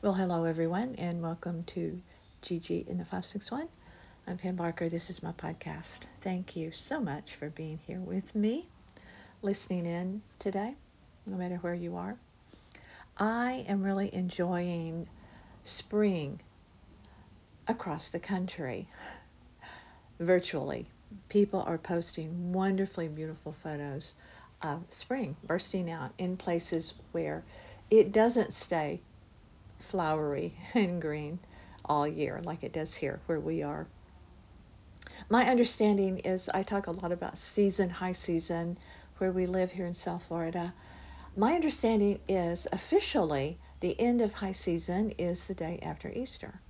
Well, hello everyone, and welcome to Gigi in the 561. I'm Pam Barker. This is my podcast. Thank you so much for being here with me, listening in today, no matter where you are. I am really enjoying spring across the country virtually. People are posting wonderfully beautiful photos of spring bursting out in places where it doesn't stay flowery and green all year like it does here where we are. My understanding is I talk a lot about season, high season, where we live here in South Florida. My understanding is officially the end of high season is the day after Easter,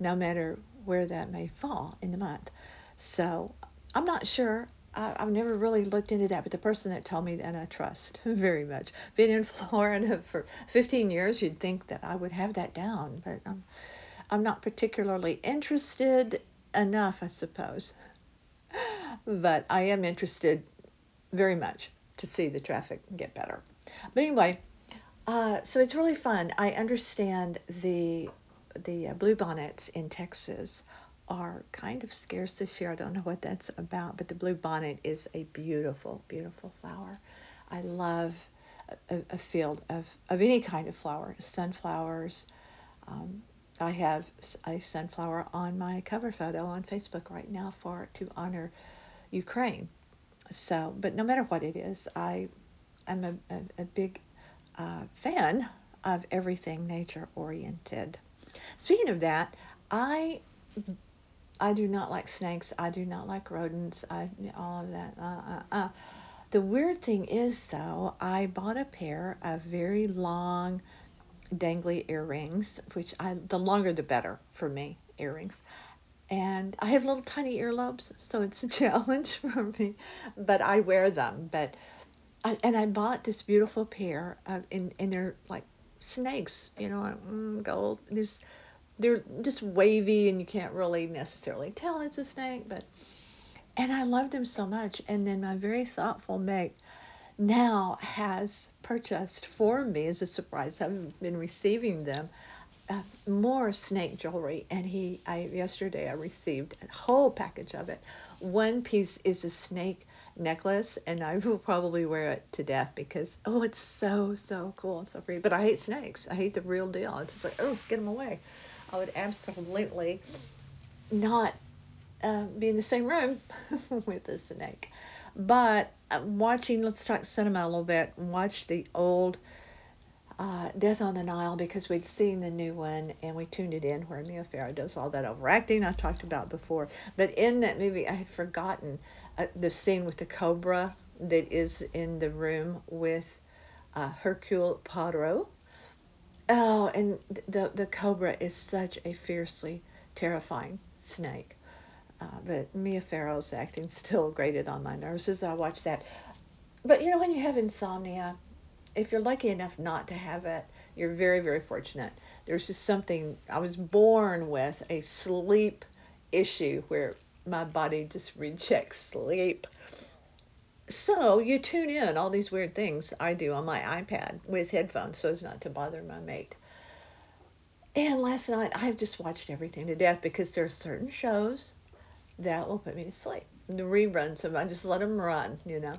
no matter where that may fall in the month. So I'm not sure. I, have never really looked into that, but the person that told me that I trust very much. Been in Florida for 15 years, you'd think that I would have that down, but I'm, I'm not particularly interested enough, I suppose. But I am interested very much to see the traffic get better. But anyway, uh, so it's really fun. I understand the the uh, blue bonnets in Texas are kind of scarce this year. I don't know what that's about, but the blue bonnet is a beautiful, beautiful flower. I love a, a field of, of any kind of flower, sunflowers. Um, I have a sunflower on my cover photo on Facebook right now for to honor Ukraine. So, but no matter what it is, I I'm a, a, a big uh, fan of everything nature oriented. Speaking of that, I I do not like snakes. I do not like rodents. I all of that. Uh, uh, uh. The weird thing is, though, I bought a pair of very long, dangly earrings, which I the longer the better for me earrings. And I have little tiny earlobes, so it's a challenge for me, but I wear them. But I, and I bought this beautiful pair of, and and they're like snakes, you know, mm, gold. This they're just wavy and you can't really necessarily tell it's a snake, but and I love them so much. And then my very thoughtful mate now has purchased for me as a surprise. I've been receiving them uh, more snake jewelry, and he I yesterday I received a whole package of it. One piece is a snake necklace, and I will probably wear it to death because oh, it's so so cool and so pretty. But I hate snakes. I hate the real deal. It's just like oh, get them away. I would absolutely not uh, be in the same room with a snake. But uh, watching, let's talk cinema a little bit, watch the old uh, Death on the Nile because we'd seen the new one and we tuned it in where Mia Farrow does all that overacting I talked about before. But in that movie, I had forgotten uh, the scene with the cobra that is in the room with uh, Hercule Poirot Oh, and the the cobra is such a fiercely terrifying snake. Uh, but Mia Farrow's acting still grated on my nerves as I watched that. But you know, when you have insomnia, if you're lucky enough not to have it, you're very, very fortunate. There's just something, I was born with a sleep issue where my body just rejects sleep. So you tune in all these weird things I do on my iPad with headphones so as not to bother my mate. And last night I've just watched everything to death because there are certain shows that will put me to sleep. The reruns of I just let them run, you know.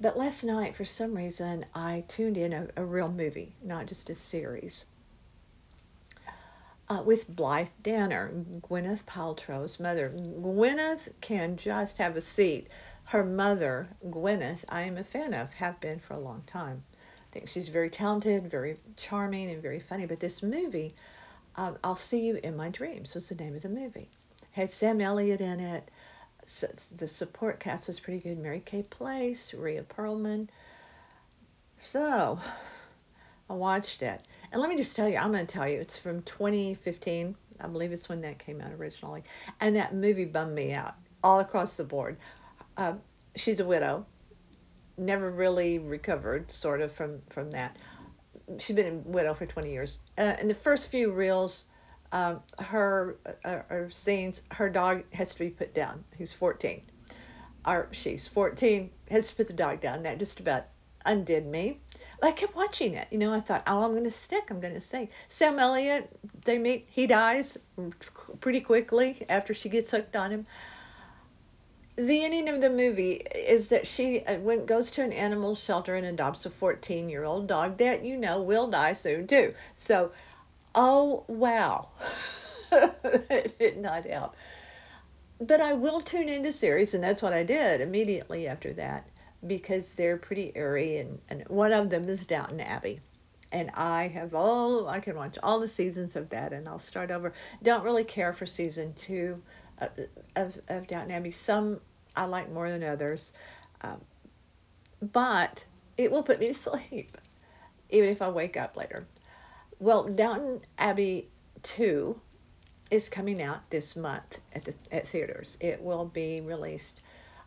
But last night, for some reason, I tuned in a, a real movie, not just a series, uh, with Blythe Danner, Gwyneth Paltrow's mother. Gwyneth can just have a seat her mother, Gwyneth, I am a fan of, have been for a long time. I think she's very talented, very charming, and very funny. But this movie, um, I'll See You in My Dreams, was the name of the movie. Had Sam Elliott in it. So the support cast was pretty good. Mary Kay Place, Rhea Perlman. So I watched it. And let me just tell you, I'm going to tell you, it's from 2015. I believe it's when that came out originally. And that movie bummed me out all across the board. Uh, she's a widow, never really recovered, sort of from from that. She's been a widow for 20 years. Uh, in the first few reels, um, her uh, scenes, her dog has to be put down. He's 14. Or she's 14, has to put the dog down. That just about undid me. I kept watching it. You know, I thought, oh, I'm going to stick. I'm going to say Sam Elliott. They meet. He dies pretty quickly after she gets hooked on him. The ending of the movie is that she uh, went goes to an animal shelter and adopts a 14 year old dog that you know will die soon too. So, oh wow, it did not help. But I will tune into series, and that's what I did immediately after that because they're pretty airy, and, and one of them is Downton Abbey. And I have all, I can watch all the seasons of that, and I'll start over. Don't really care for season two of, of, of Downton Abbey. Some I like more than others. Um, but it will put me to sleep, even if I wake up later. Well, Downton Abbey 2 is coming out this month at the at theaters. It will be released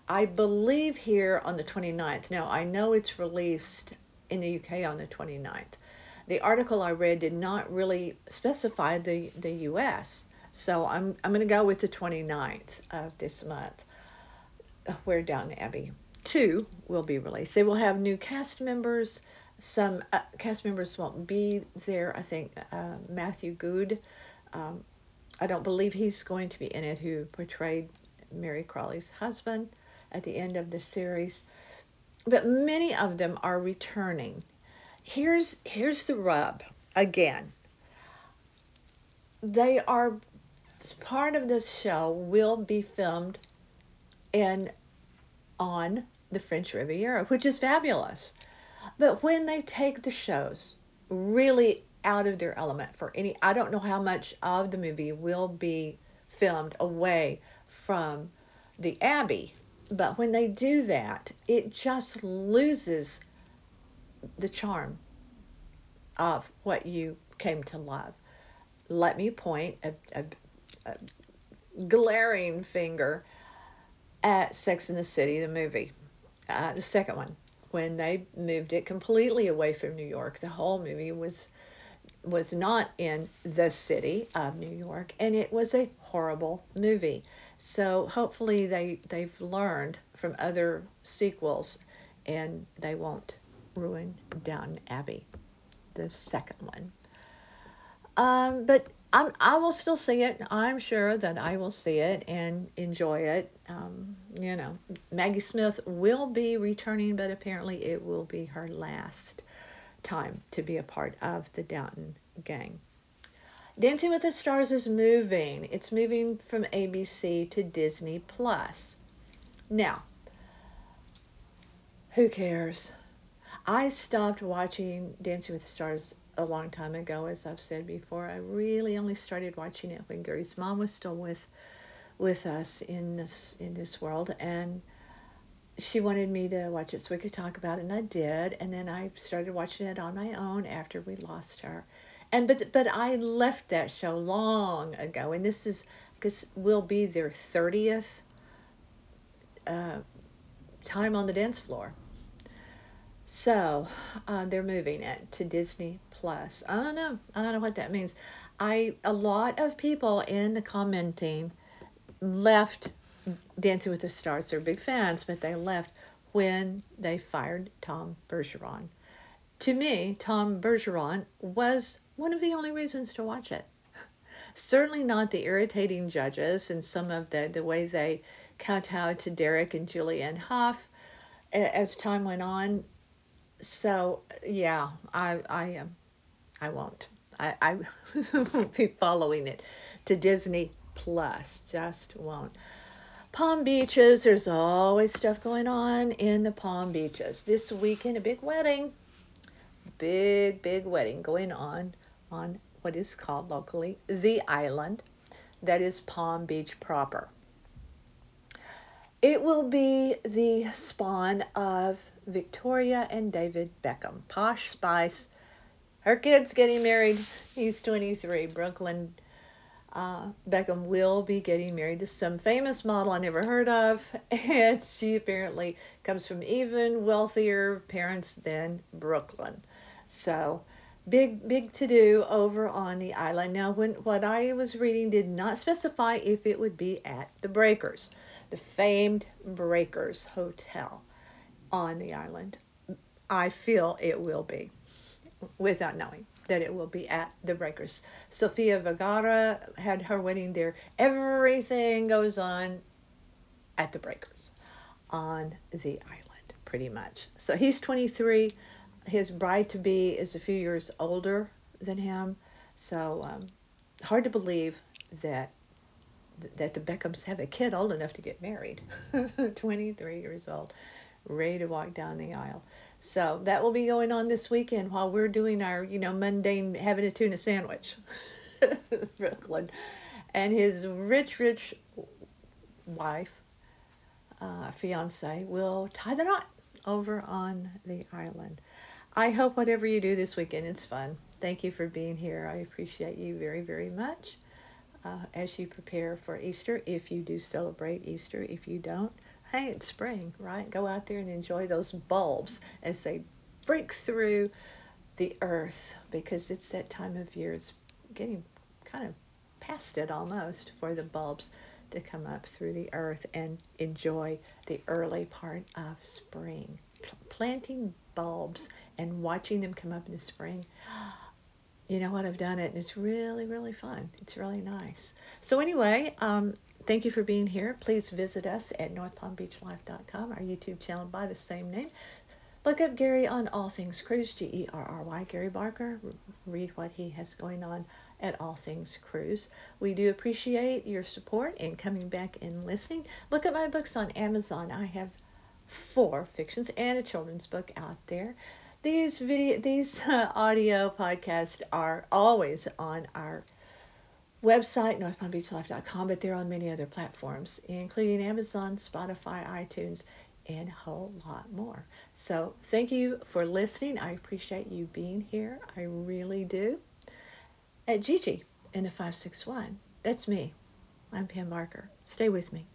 I believe here on the 29th. Now, I know it's released in the UK on the 29th. The article I read did not really specify the, the US, so I'm, I'm going to go with the 29th of this month, where Downton Abbey 2 will be released. They will have new cast members. Some uh, cast members won't be there. I think uh, Matthew Goode, um, I don't believe he's going to be in it, who portrayed Mary Crawley's husband at the end of the series. But many of them are returning. Here's here's the rub again. They are part of this show will be filmed in on the French Riviera, which is fabulous. But when they take the shows really out of their element for any I don't know how much of the movie will be filmed away from the Abbey but when they do that, it just loses the charm of what you came to love. Let me point a, a, glaring finger at Sex in the City, the movie, uh, the second one. When they moved it completely away from New York, the whole movie was was not in the city of New York, and it was a horrible movie. So hopefully they they've learned from other sequels, and they won't ruin Downton Abbey, the second one. Um, but I'm, I will still see it. I'm sure that I will see it and enjoy it. Um, you know, Maggie Smith will be returning, but apparently it will be her last time to be a part of the Downton gang. Dancing with the Stars is moving. It's moving from ABC to Disney Plus. Now, who cares? I stopped watching Dancing with the Stars a long time ago, as I've said before. I really only started watching it when Gerry's mom was still with with us in this in this world, and she wanted me to watch it so we could talk about it, and I did. And then I started watching it on my own after we lost her and but but I left that show long ago, and this is because will be their thirtieth uh, time on the dance floor. So uh, they're moving it to Disney Plus. I don't know. I don't know what that means. I a lot of people in the commenting left Dancing with the Stars. They're big fans, but they left when they fired Tom Bergeron. To me, Tom Bergeron was one of the only reasons to watch it. Certainly not the irritating judges and some of the, the way they kowtowed to Derek and Julianne Hough as time went on. So yeah, I I um I won't. I I won't be following it to Disney Plus. Just won't. Palm Beaches, there's always stuff going on in the Palm Beaches. This weekend, a big wedding. Big, big wedding going on on what is called locally the island, that is Palm Beach proper. It will be the spawn of Victoria and David Beckham. Posh Spice. Her kid's getting married. He's 23. Brooklyn uh, Beckham will be getting married to some famous model I never heard of, and she apparently comes from even wealthier parents than Brooklyn. So big big to do over on the island. Now, when what I was reading did not specify if it would be at the Breakers, the famed Breakers Hotel on the island. I feel it will be, without knowing that it will be at the Breakers. Sofia Vergara had her wedding there. Everything goes on at the Breakers on the island, pretty much. So he's 23. His bride to be is a few years older than him. So um, hard to believe that that the Beckhams have a kid old enough to get married. 23 years old, ready to walk down the aisle. So that will be going on this weekend while we're doing our, you know, mundane having a tuna sandwich. Brooklyn. And his rich, rich wife, uh, fiance, will tie the knot over on the island. I hope whatever you do this weekend, it's fun. Thank you for being here. I appreciate you very, very much. Uh, as you prepare for Easter, if you do celebrate Easter, if you don't, hey, it's spring, right? Go out there and enjoy those bulbs as they break through the earth because it's that time of year. It's getting kind of past it almost for the bulbs to come up through the earth and enjoy the early part of spring. Planting bulbs and watching them come up in the spring. You know what? I've done it, and it's really, really fun. It's really nice. So, anyway, um, Thank you for being here. Please visit us at northpalmbeachlife.com, our YouTube channel by the same name. Look up Gerry on All Things Cruise, G E R R Y, Gerry Barker. Read what he has going on at All Things Cruise. We do appreciate your support and coming back and listening. Look at my books on Amazon. I have four fictions and a children's book out there. These video, these uh, audio podcasts are always on our website, northpalmbeachlife.com, but they're on many other platforms, including Amazon, Spotify, iTunes, and a whole lot more. So thank you for listening. I appreciate you being here. I really do. At Gigi in the 561, that's me. I'm Pam Barker. Stay with me.